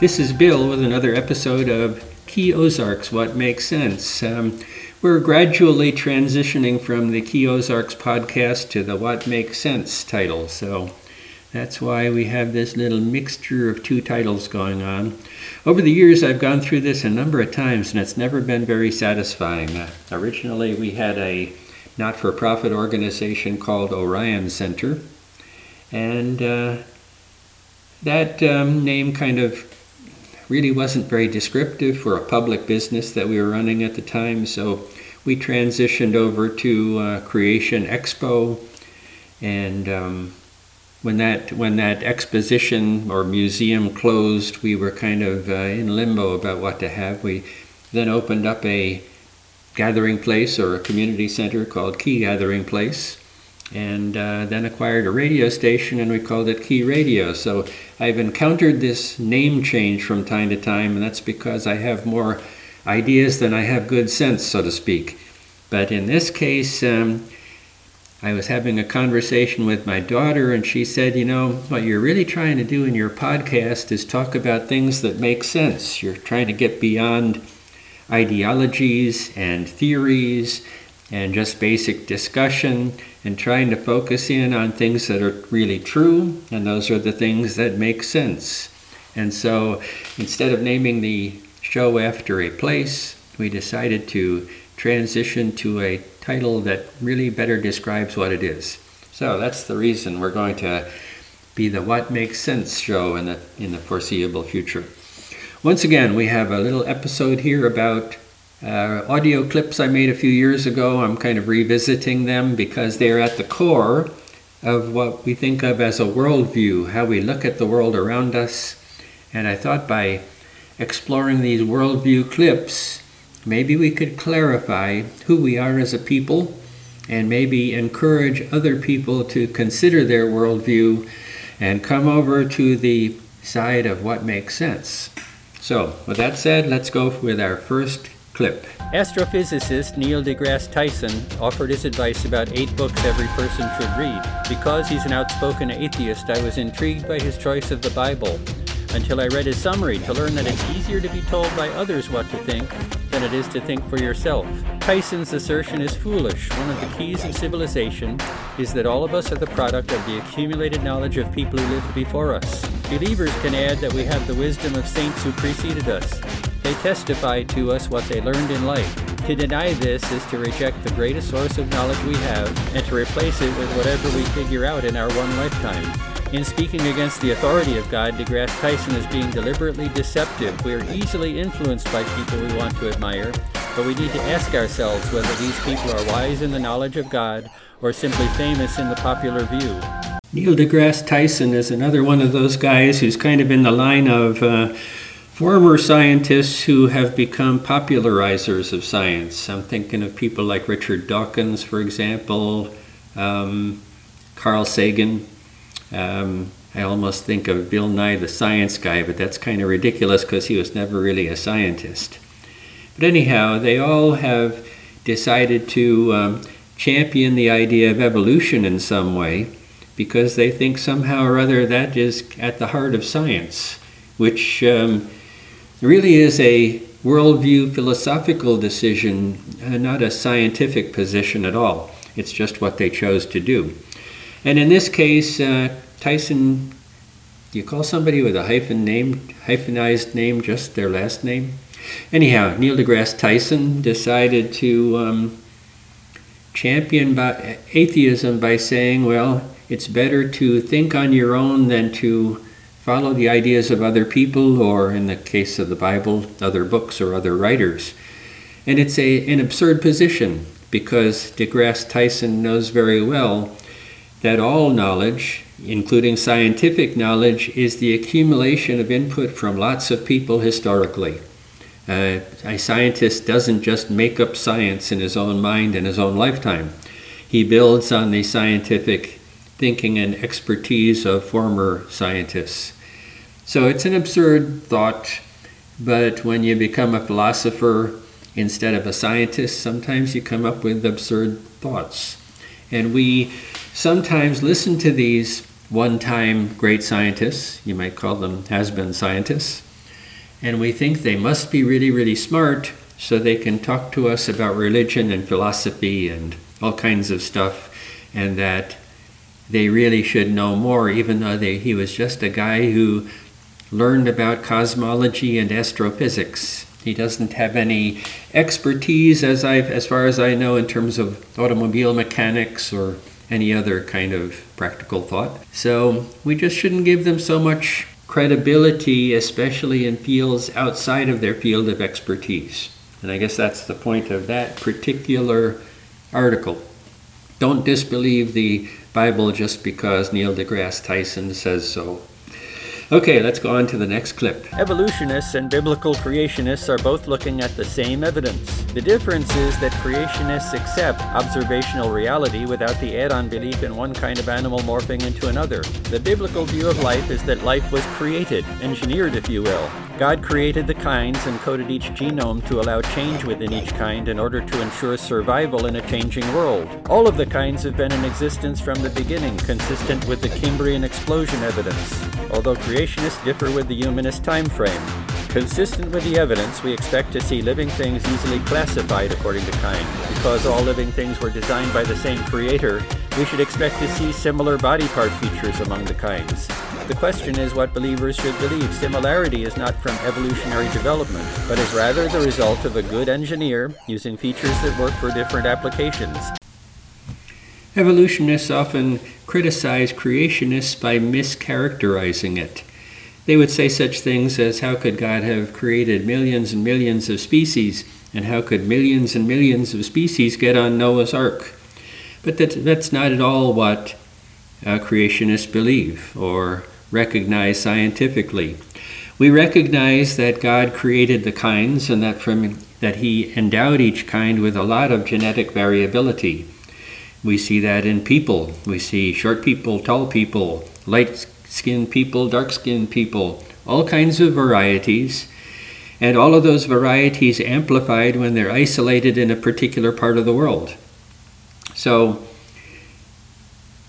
This is Bill with another episode of Key Ozarks What Makes Sense. Um, we're gradually transitioning from the Key Ozarks podcast to the What Makes Sense title, so that's why we have this little mixture of two titles going on. Over the years, I've gone through this a number of times, and it's never been very satisfying. Uh, originally, we had a not for profit organization called Orion Center, and uh, that um, name kind of really wasn't very descriptive for a public business that we were running at the time. So we transitioned over to uh, Creation Expo, and um, when that when that exposition or museum closed, we were kind of uh, in limbo about what to have. We then opened up a gathering place or a community center called Key Gathering Place and uh, then acquired a radio station and we called it Key Radio. So I've encountered this name change from time to time, and that's because I have more ideas than I have good sense, so to speak. But in this case, um, I was having a conversation with my daughter, and she said, You know, what you're really trying to do in your podcast is talk about things that make sense. You're trying to get beyond ideologies and theories and just basic discussion and trying to focus in on things that are really true, and those are the things that make sense. And so instead of naming the show after a place, we decided to transition to a title that really better describes what it is. So that's the reason we're going to be the What Makes Sense show in the, in the foreseeable future. Once again, we have a little episode here about uh, audio clips I made a few years ago, I'm kind of revisiting them because they're at the core of what we think of as a worldview, how we look at the world around us. And I thought by exploring these worldview clips, maybe we could clarify who we are as a people and maybe encourage other people to consider their worldview and come over to the side of what makes sense. So, with that said, let's go with our first clip. Astrophysicist Neil deGrasse Tyson offered his advice about eight books every person should read. Because he's an outspoken atheist, I was intrigued by his choice of the Bible until I read his summary to learn that it's easier to be told by others what to think than it is to think for yourself. Tyson's assertion is foolish. One of the keys of civilization is that all of us are the product of the accumulated knowledge of people who lived before us. Believers can add that we have the wisdom of saints who preceded us. They testify to us what they learned in life. To deny this is to reject the greatest source of knowledge we have and to replace it with whatever we figure out in our one lifetime. In speaking against the authority of God, deGrasse Tyson is being deliberately deceptive. We are easily influenced by people we want to admire, but we need to ask ourselves whether these people are wise in the knowledge of God or simply famous in the popular view. Neil deGrasse Tyson is another one of those guys who's kind of in the line of uh, former scientists who have become popularizers of science. I'm thinking of people like Richard Dawkins, for example, um, Carl Sagan. Um, I almost think of Bill Nye the Science Guy, but that's kind of ridiculous because he was never really a scientist. But anyhow, they all have decided to um, champion the idea of evolution in some way because they think somehow or other that is at the heart of science, which um, really is a worldview philosophical decision, uh, not a scientific position at all. It's just what they chose to do. And in this case, uh, Tyson, you call somebody with a hyphen name, hyphenized name, just their last name? Anyhow, Neil deGrasse Tyson decided to um, champion by, atheism by saying, well, it's better to think on your own than to follow the ideas of other people, or in the case of the Bible, other books or other writers. And it's a, an absurd position because deGrasse Tyson knows very well that all knowledge, including scientific knowledge, is the accumulation of input from lots of people historically. Uh, a scientist doesn't just make up science in his own mind in his own lifetime. He builds on the scientific thinking and expertise of former scientists. So it's an absurd thought, but when you become a philosopher instead of a scientist, sometimes you come up with absurd thoughts. And we sometimes listen to these one time great scientists, you might call them has been scientists, and we think they must be really, really smart so they can talk to us about religion and philosophy and all kinds of stuff, and that they really should know more, even though they, he was just a guy who learned about cosmology and astrophysics. He doesn't have any expertise, as I, as far as I know, in terms of automobile mechanics or any other kind of practical thought. So we just shouldn't give them so much credibility, especially in fields outside of their field of expertise. And I guess that's the point of that particular article. Don't disbelieve the Bible just because Neil deGrasse Tyson says so. Okay, let's go on to the next clip. Evolutionists and biblical creationists are both looking at the same evidence. The difference is that creationists accept observational reality without the add on belief in one kind of animal morphing into another. The biblical view of life is that life was created, engineered, if you will. God created the kinds and coded each genome to allow change within each kind in order to ensure survival in a changing world. All of the kinds have been in existence from the beginning, consistent with the Cambrian explosion evidence, although creationists differ with the humanist time frame. Consistent with the evidence, we expect to see living things easily classified according to kind. Because all living things were designed by the same creator, we should expect to see similar body part features among the kinds. The question is what believers should believe. Similarity is not from evolutionary development, but is rather the result of a good engineer using features that work for different applications. Evolutionists often criticize creationists by mischaracterizing it. They would say such things as how could God have created millions and millions of species, and how could millions and millions of species get on Noah's Ark? But that, that's not at all what uh, creationists believe or recognize scientifically. We recognize that God created the kinds and that from that he endowed each kind with a lot of genetic variability. We see that in people. We see short people, tall people, light skinned people, dark skinned people, all kinds of varieties. And all of those varieties amplified when they're isolated in a particular part of the world. So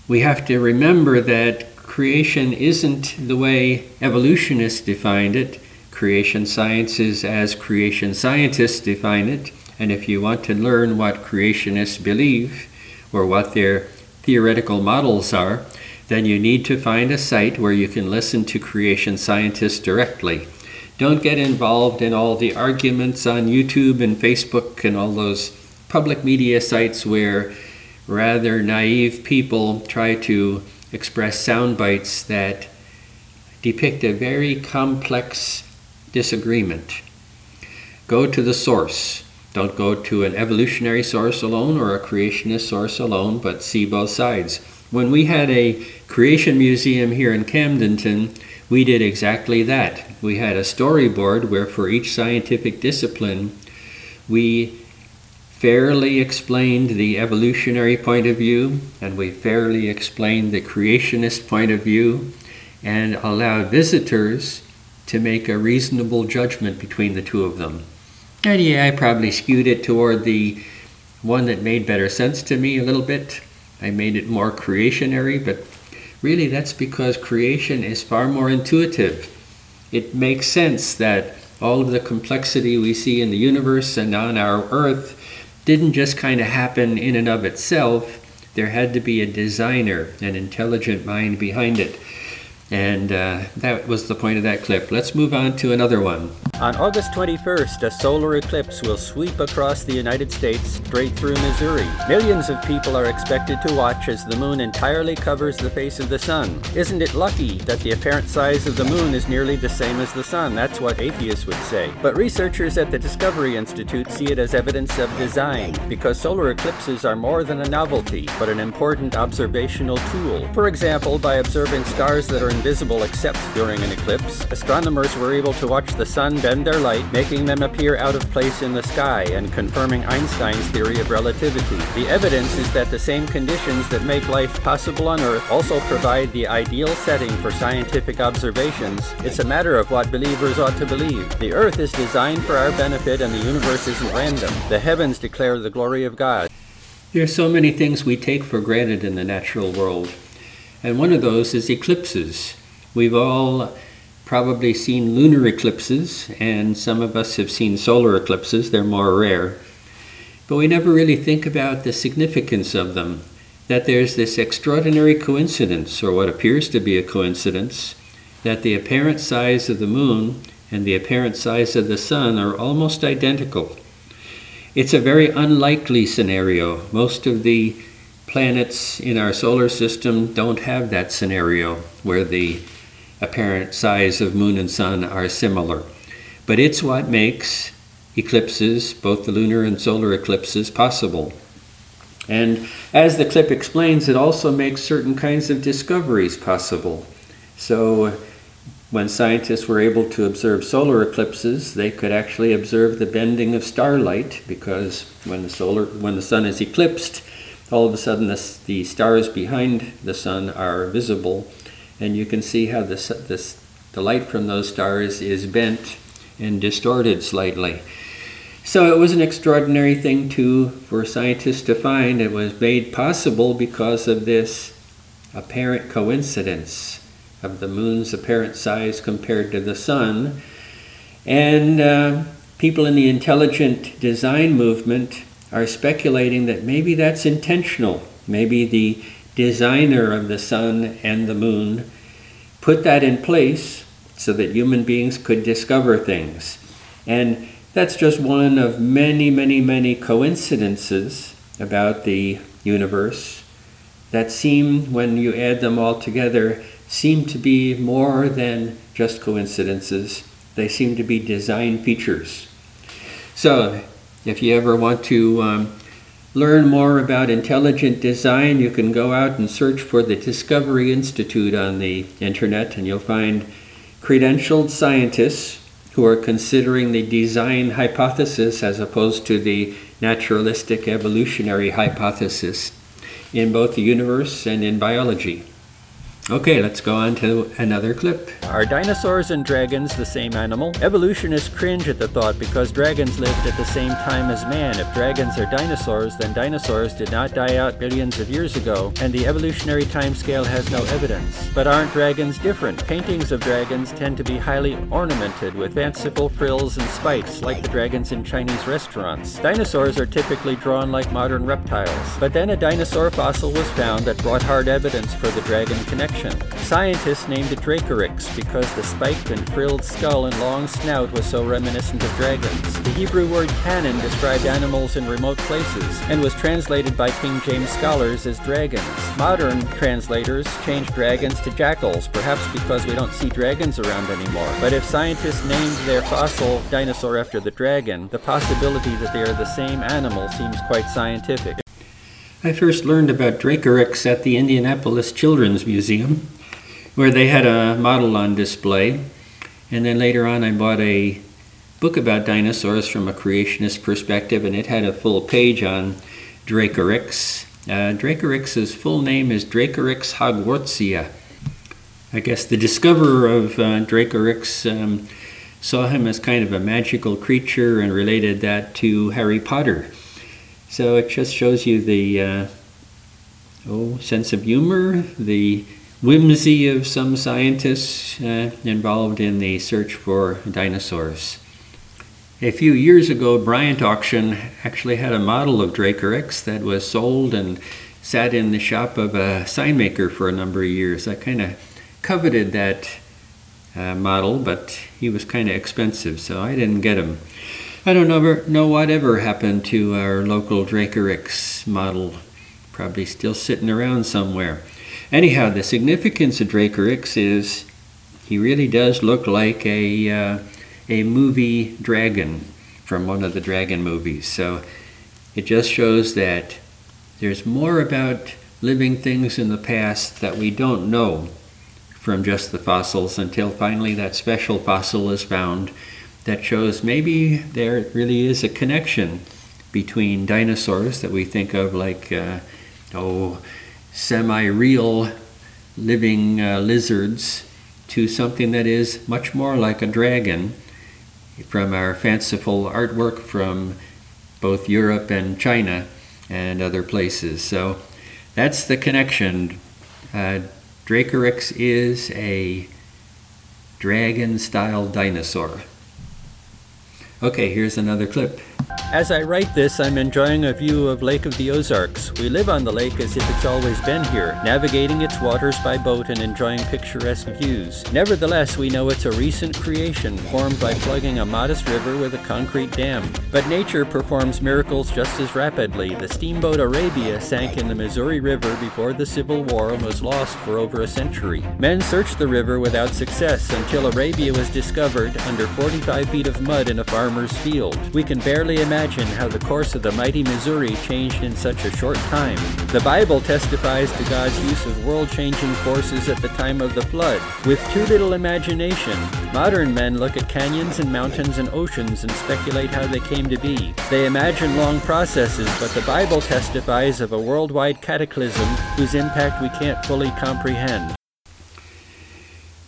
we have to remember that creation isn't the way evolutionists defined it. Creation science is as creation scientists define it. And if you want to learn what creationists believe or what their theoretical models are, then you need to find a site where you can listen to creation scientists directly. Don't get involved in all the arguments on YouTube and Facebook and all those public media sites where rather naive people try to express sound bites that depict a very complex disagreement. Go to the source. Don't go to an evolutionary source alone or a creationist source alone, but see both sides. When we had a creation museum here in Camdenton, we did exactly that. We had a storyboard where, for each scientific discipline, we fairly explained the evolutionary point of view, and we fairly explained the creationist point of view, and allowed visitors to make a reasonable judgment between the two of them. And yeah, I probably skewed it toward the one that made better sense to me a little bit. I made it more creationary, but really that's because creation is far more intuitive. It makes sense that all of the complexity we see in the universe and on our earth didn't just kind of happen in and of itself. There had to be a designer, an intelligent mind behind it. And uh, that was the point of that clip. Let's move on to another one. On August 21st, a solar eclipse will sweep across the United States straight through Missouri. Millions of people are expected to watch as the moon entirely covers the face of the sun. Isn't it lucky that the apparent size of the moon is nearly the same as the sun? That's what atheists would say. But researchers at the Discovery Institute see it as evidence of design, because solar eclipses are more than a novelty, but an important observational tool. For example, by observing stars that are invisible except during an eclipse, astronomers were able to watch the sun bend their light, making them appear out of place in the sky and confirming Einstein's theory of relativity. The evidence is that the same conditions that make life possible on Earth also provide the ideal setting for scientific observations. It's a matter of what believers ought to believe. The Earth is designed for our benefit and the universe isn't random. The heavens declare the glory of God. There are so many things we take for granted in the natural world and one of those is eclipses. We've all probably seen lunar eclipses, and some of us have seen solar eclipses. They're more rare. But we never really think about the significance of them. That there's this extraordinary coincidence, or what appears to be a coincidence, that the apparent size of the moon and the apparent size of the sun are almost identical. It's a very unlikely scenario. Most of the planets in our solar system don't have that scenario where the apparent size of moon and sun are similar. But it's what makes eclipses, both the lunar and solar eclipses, possible. And as the clip explains, it also makes certain kinds of discoveries possible. So when scientists were able to observe solar eclipses, they could actually observe the bending of starlight because when the solar when the sun is eclipsed, all of a sudden the, the stars behind the sun are visible, and you can see how the, the, the light from those stars is bent and distorted slightly. So it was an extraordinary thing to for scientists to find. It was made possible because of this apparent coincidence of the moon's apparent size compared to the sun. And uh, people in the intelligent design movement are speculating that maybe that's intentional. Maybe the designer of the sun and the moon put that in place so that human beings could discover things. And that's just one of many, many, many coincidences about the universe that seem, when you add them all together, seem to be more than just coincidences. They seem to be design features. So, if you ever want to um, learn more about intelligent design, you can go out and search for the Discovery Institute on the internet, and you'll find credentialed scientists who are considering the design hypothesis as opposed to the naturalistic evolutionary hypothesis in both the universe and in biology. Okay, let's go on to another clip. Are dinosaurs and dragons the same animal? Evolutionists cringe at the thought because dragons lived at the same time as man. If dragons are dinosaurs, then dinosaurs did not die out billions of years ago, and the evolutionary timescale has no evidence. But aren't dragons different? Paintings of dragons tend to be highly ornamented with fanciful frills and spikes, like the dragons in Chinese restaurants. Dinosaurs are typically drawn like modern reptiles. But then a dinosaur fossil was found that brought hard evidence for the dragon connection. Scientists named it Dracorex because the spiked and frilled skull and long snout was so reminiscent of dragons. The Hebrew word cannon described animals in remote places and was translated by King James scholars as dragons. Modern translators changed dragons to jackals, perhaps because we don't see dragons around anymore. But if scientists named their fossil dinosaur after the dragon, the possibility that they are the same animal seems quite scientific. I first learned about Dracorex at the Indianapolis Children's Museum, where they had a model on display. And then later on, I bought a book about dinosaurs from a creationist perspective, and it had a full page on Dracorex. Uh, Dracorex's full name is Dracorex hogwartsia. I guess the discoverer of uh, Dracorex um, saw him as kind of a magical creature and related that to Harry Potter. So it just shows you the uh, oh sense of humor, the whimsy of some scientists uh, involved in the search for dinosaurs. A few years ago, Bryant Auction actually had a model of Dracorex that was sold and sat in the shop of a sign maker for a number of years. I kind of coveted that uh, model, but he was kind of expensive, so I didn't get him. I don't know, know whatever happened to our local Dracorex model. Probably still sitting around somewhere. Anyhow, the significance of Dracorex is he really does look like a, uh, a movie dragon from one of the dragon movies. So it just shows that there's more about living things in the past that we don't know from just the fossils until finally that special fossil is found that shows maybe there really is a connection between dinosaurs that we think of like, uh, oh, semi real living uh, lizards to something that is much more like a dragon from our fanciful artwork from both Europe and China and other places. So that's the connection. Uh, Dracorex is a dragon style dinosaur. Okay, here's another clip. As I write this, I'm enjoying a view of Lake of the Ozarks. We live on the lake as if it's always been here, navigating its waters by boat and enjoying picturesque views. Nevertheless, we know it's a recent creation, formed by plugging a modest river with a concrete dam. But nature performs miracles just as rapidly. The steamboat Arabia sank in the Missouri River before the Civil War and was lost for over a century. Men searched the river without success until Arabia was discovered under 45 feet of mud in a farmer's field. We can barely imagine imagine how the course of the mighty Missouri changed in such a short time. The Bible testifies to God's use of world changing forces at the time of the flood. With too little imagination, modern men look at canyons and mountains and oceans and speculate how they came to be. They imagine long processes, but the Bible testifies of a worldwide cataclysm whose impact we can't fully comprehend.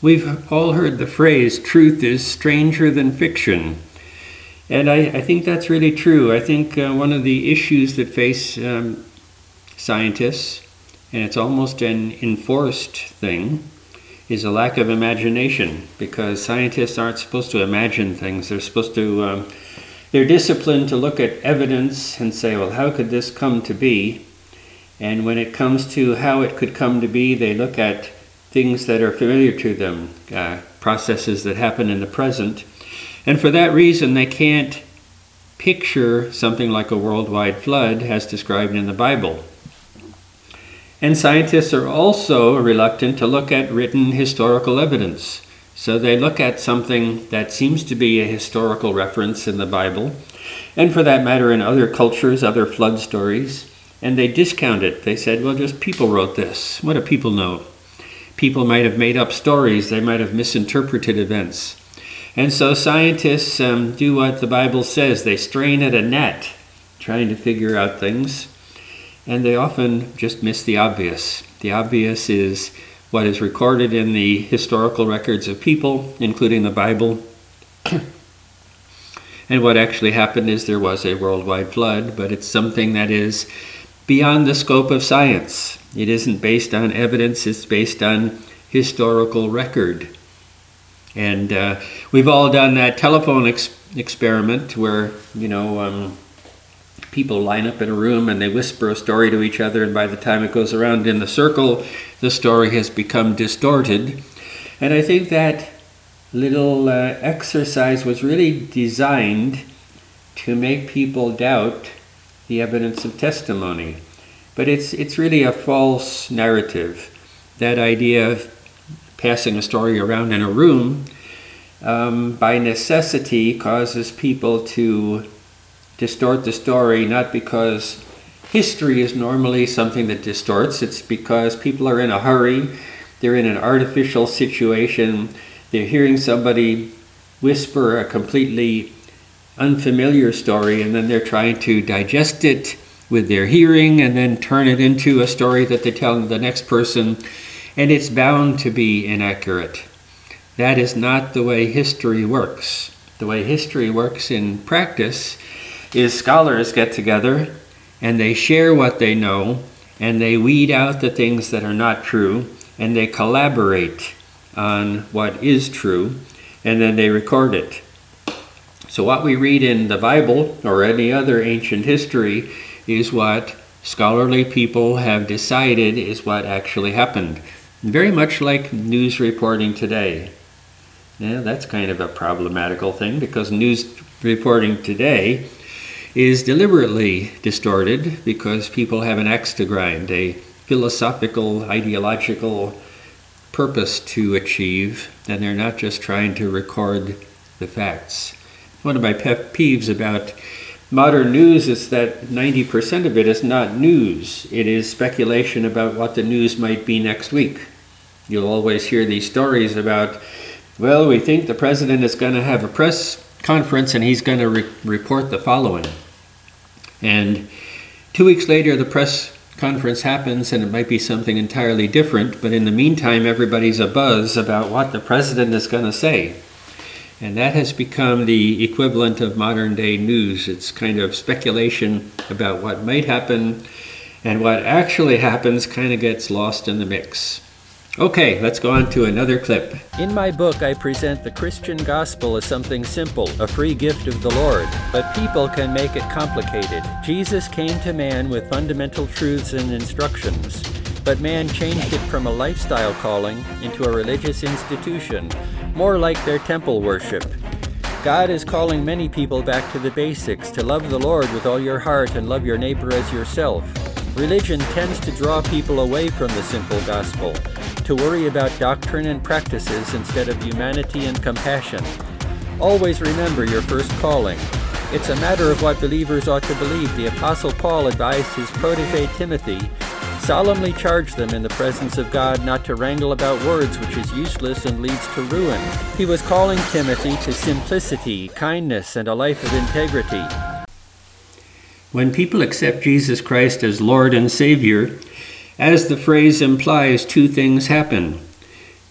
We've all heard the phrase, truth is stranger than fiction. And I, I think that's really true. I think uh, one of the issues that face um, scientists, and it's almost an enforced thing, is a lack of imagination because scientists aren't supposed to imagine things. They're supposed to, um, they're disciplined to look at evidence and say, well, how could this come to be? And when it comes to how it could come to be, they look at things that are familiar to them, uh, processes that happen in the present, and for that reason, they can't picture something like a worldwide flood as described in the Bible. And scientists are also reluctant to look at written historical evidence. So they look at something that seems to be a historical reference in the Bible, and for that matter, in other cultures, other flood stories, and they discount it. They said, well, just people wrote this. What do people know? People might have made up stories, they might have misinterpreted events. And so scientists um, do what the Bible says they strain at a net, trying to figure out things, and they often just miss the obvious. The obvious is what is recorded in the historical records of people, including the Bible. and what actually happened is there was a worldwide flood, but it's something that is beyond the scope of science. It isn't based on evidence, it's based on historical record. And uh, we've all done that telephone ex- experiment where, you know, um, people line up in a room and they whisper a story to each other, and by the time it goes around in the circle, the story has become distorted. And I think that little uh, exercise was really designed to make people doubt the evidence of testimony. But it's, it's really a false narrative. That idea of passing a story around in a room, um, by necessity causes people to distort the story, not because history is normally something that distorts, it's because people are in a hurry, they're in an artificial situation, they're hearing somebody whisper a completely unfamiliar story, and then they're trying to digest it with their hearing and then turn it into a story that they tell the next person and it's bound to be inaccurate. That is not the way history works. The way history works in practice is scholars get together and they share what they know and they weed out the things that are not true and they collaborate on what is true and then they record it. So, what we read in the Bible or any other ancient history is what scholarly people have decided is what actually happened. Very much like news reporting today. Yeah, that's kind of a problematical thing because news reporting today is deliberately distorted because people have an axe to grind, a philosophical, ideological purpose to achieve, and they're not just trying to record the facts. One of my pet peeves about modern news is that 90% of it is not news, it is speculation about what the news might be next week. You'll always hear these stories about, well, we think the president is going to have a press conference and he's going to re- report the following. And two weeks later, the press conference happens and it might be something entirely different, but in the meantime, everybody's abuzz about what the president is going to say. And that has become the equivalent of modern day news. It's kind of speculation about what might happen, and what actually happens kind of gets lost in the mix. Okay, let's go on to another clip. In my book, I present the Christian gospel as something simple, a free gift of the Lord. But people can make it complicated. Jesus came to man with fundamental truths and instructions, but man changed it from a lifestyle calling into a religious institution, more like their temple worship. God is calling many people back to the basics, to love the Lord with all your heart and love your neighbor as yourself. Religion tends to draw people away from the simple gospel, to worry about doctrine and practices instead of humanity and compassion. Always remember your first calling. It's a matter of what believers ought to believe. The Apostle Paul advised his protege Timothy solemnly charged them in the presence of God not to wrangle about words which is useless and leads to ruin. He was calling Timothy to simplicity, kindness, and a life of integrity. When people accept Jesus Christ as Lord and Savior, as the phrase implies, two things happen.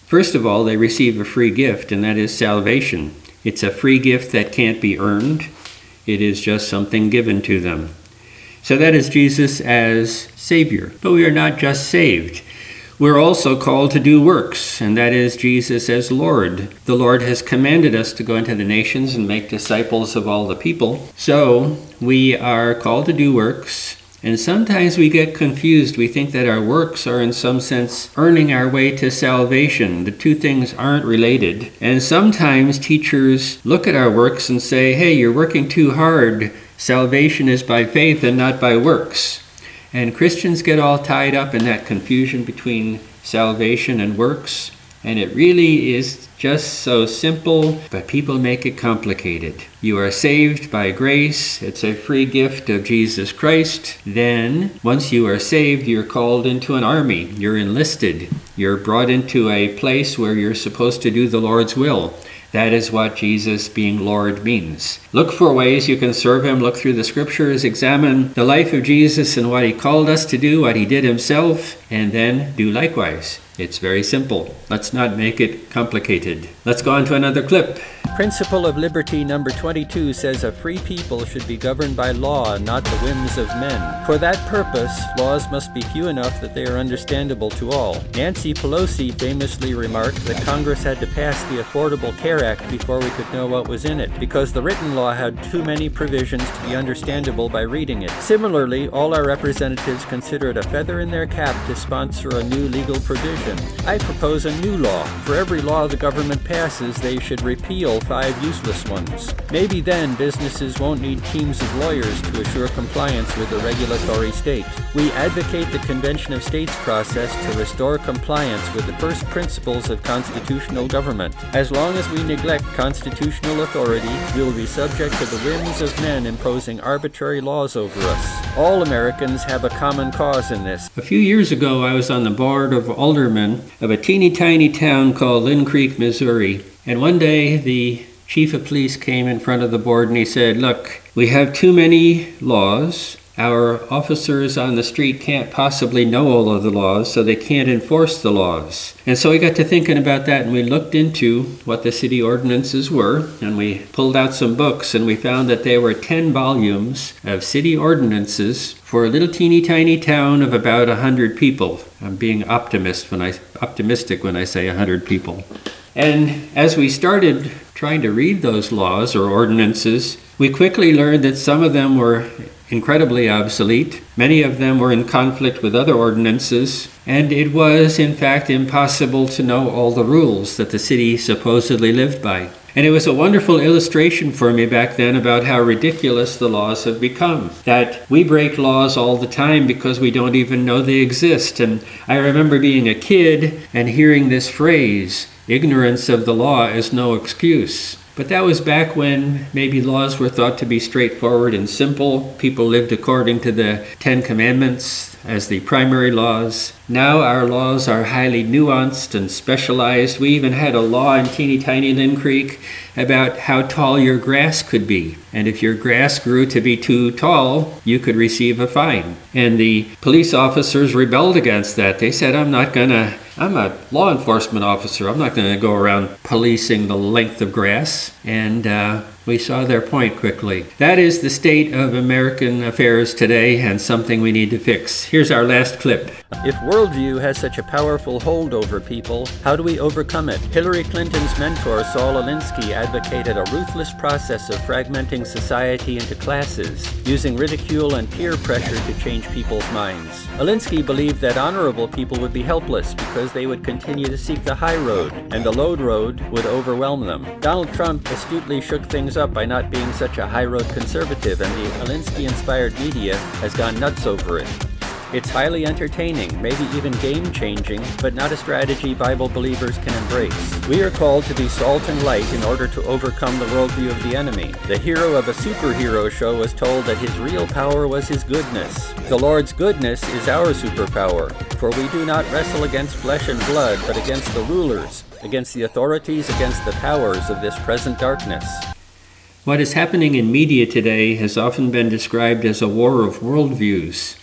First of all, they receive a free gift, and that is salvation. It's a free gift that can't be earned, it is just something given to them. So that is Jesus as Savior. But we are not just saved. We're also called to do works, and that is Jesus as Lord. The Lord has commanded us to go into the nations and make disciples of all the people. So we are called to do works, and sometimes we get confused. We think that our works are, in some sense, earning our way to salvation. The two things aren't related. And sometimes teachers look at our works and say, hey, you're working too hard. Salvation is by faith and not by works. And Christians get all tied up in that confusion between salvation and works. And it really is just so simple, but people make it complicated. You are saved by grace, it's a free gift of Jesus Christ. Then, once you are saved, you're called into an army, you're enlisted, you're brought into a place where you're supposed to do the Lord's will. That is what Jesus being Lord means. Look for ways you can serve Him. Look through the scriptures, examine the life of Jesus and what He called us to do, what He did Himself, and then do likewise. It's very simple. Let's not make it complicated. Let's go on to another clip. Principle of Liberty number 22 says a free people should be governed by law not the whims of men. For that purpose, laws must be few enough that they are understandable to all. Nancy Pelosi famously remarked that Congress had to pass the Affordable Care Act before we could know what was in it, because the written law had too many provisions to be understandable by reading it. Similarly, all our representatives consider it a feather in their cap to sponsor a new legal provision. I propose a new law. For every law the government passes, they should repeal five useless ones. Maybe then businesses won't need teams of lawyers to assure compliance with the regulatory state. We advocate the Convention of States process to restore compliance with the first principles of constitutional government. As long as we neglect constitutional authority, we will be subject to the whims of men imposing arbitrary laws over us. All Americans have a common cause in this. A few years ago, I was on the board of aldermen of a teeny tiny town called Linn Creek, Missouri. And one day the chief of police came in front of the board and he said, Look, we have too many laws. Our officers on the street can't possibly know all of the laws, so they can't enforce the laws. And so we got to thinking about that and we looked into what the city ordinances were and we pulled out some books and we found that there were 10 volumes of city ordinances for a little teeny tiny town of about 100 people. I'm being optimist when I optimistic when I say 100 people. And as we started trying to read those laws or ordinances, we quickly learned that some of them were incredibly obsolete. Many of them were in conflict with other ordinances, and it was, in fact, impossible to know all the rules that the city supposedly lived by. And it was a wonderful illustration for me back then about how ridiculous the laws have become. That we break laws all the time because we don't even know they exist. And I remember being a kid and hearing this phrase ignorance of the law is no excuse. But that was back when maybe laws were thought to be straightforward and simple. People lived according to the Ten Commandments as the primary laws. Now our laws are highly nuanced and specialized. We even had a law in teeny tiny Linn Creek about how tall your grass could be. And if your grass grew to be too tall, you could receive a fine. And the police officers rebelled against that. They said, I'm not going to I'm a law enforcement officer. I'm not going to go around policing the length of grass. And uh, We saw their point quickly. That is the state of American affairs today and something we need to fix. Here's our last clip. If worldview has such a powerful hold over people, how do we overcome it? Hillary Clinton's mentor, Saul Alinsky, advocated a ruthless process of fragmenting society into classes, using ridicule and peer pressure to change people's minds. Alinsky believed that honorable people would be helpless because they would continue to seek the high road, and the low road would overwhelm them. Donald Trump astutely shook things up by not being such a high road conservative, and the Alinsky inspired media has gone nuts over it. It's highly entertaining, maybe even game changing, but not a strategy Bible believers can embrace. We are called to be salt and light in order to overcome the worldview of the enemy. The hero of a superhero show was told that his real power was his goodness. The Lord's goodness is our superpower, for we do not wrestle against flesh and blood, but against the rulers, against the authorities, against the powers of this present darkness. What is happening in media today has often been described as a war of worldviews.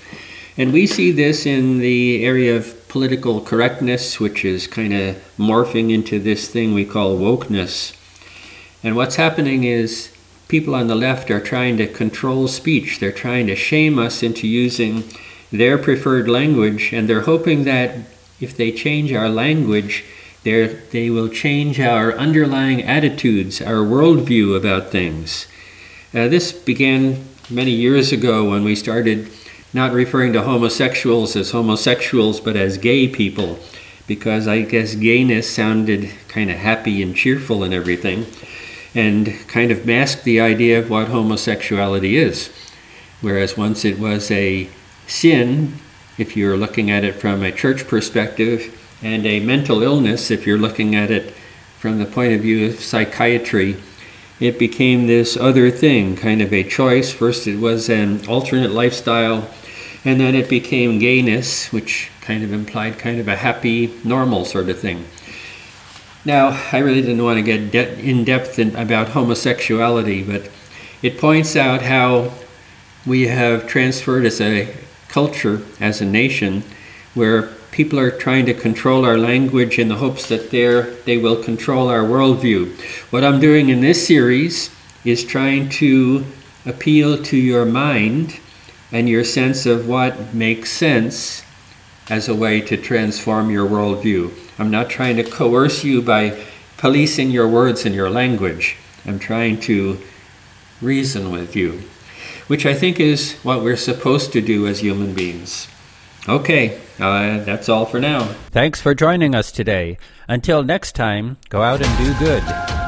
And we see this in the area of political correctness, which is kind of morphing into this thing we call wokeness. And what's happening is people on the left are trying to control speech. They're trying to shame us into using their preferred language, and they're hoping that if they change our language, they will change our underlying attitudes, our worldview about things. Uh, this began many years ago when we started not referring to homosexuals as homosexuals, but as gay people, because I guess gayness sounded kind of happy and cheerful and everything, and kind of masked the idea of what homosexuality is. Whereas once it was a sin, if you're looking at it from a church perspective, and a mental illness, if you're looking at it from the point of view of psychiatry, it became this other thing, kind of a choice. First, it was an alternate lifestyle and then it became gayness, which kind of implied kind of a happy, normal sort of thing. Now, I really didn't want to get de- in depth in, about homosexuality, but it points out how we have transferred as a culture, as a nation, where people are trying to control our language in the hopes that they will control our worldview. What I'm doing in this series is trying to appeal to your mind and your sense of what makes sense as a way to transform your worldview. I'm not trying to coerce you by policing your words and your language. I'm trying to reason with you, which I think is what we're supposed to do as human beings. Okay, uh, that's all for now. Thanks for joining us today. Until next time, go out and do good.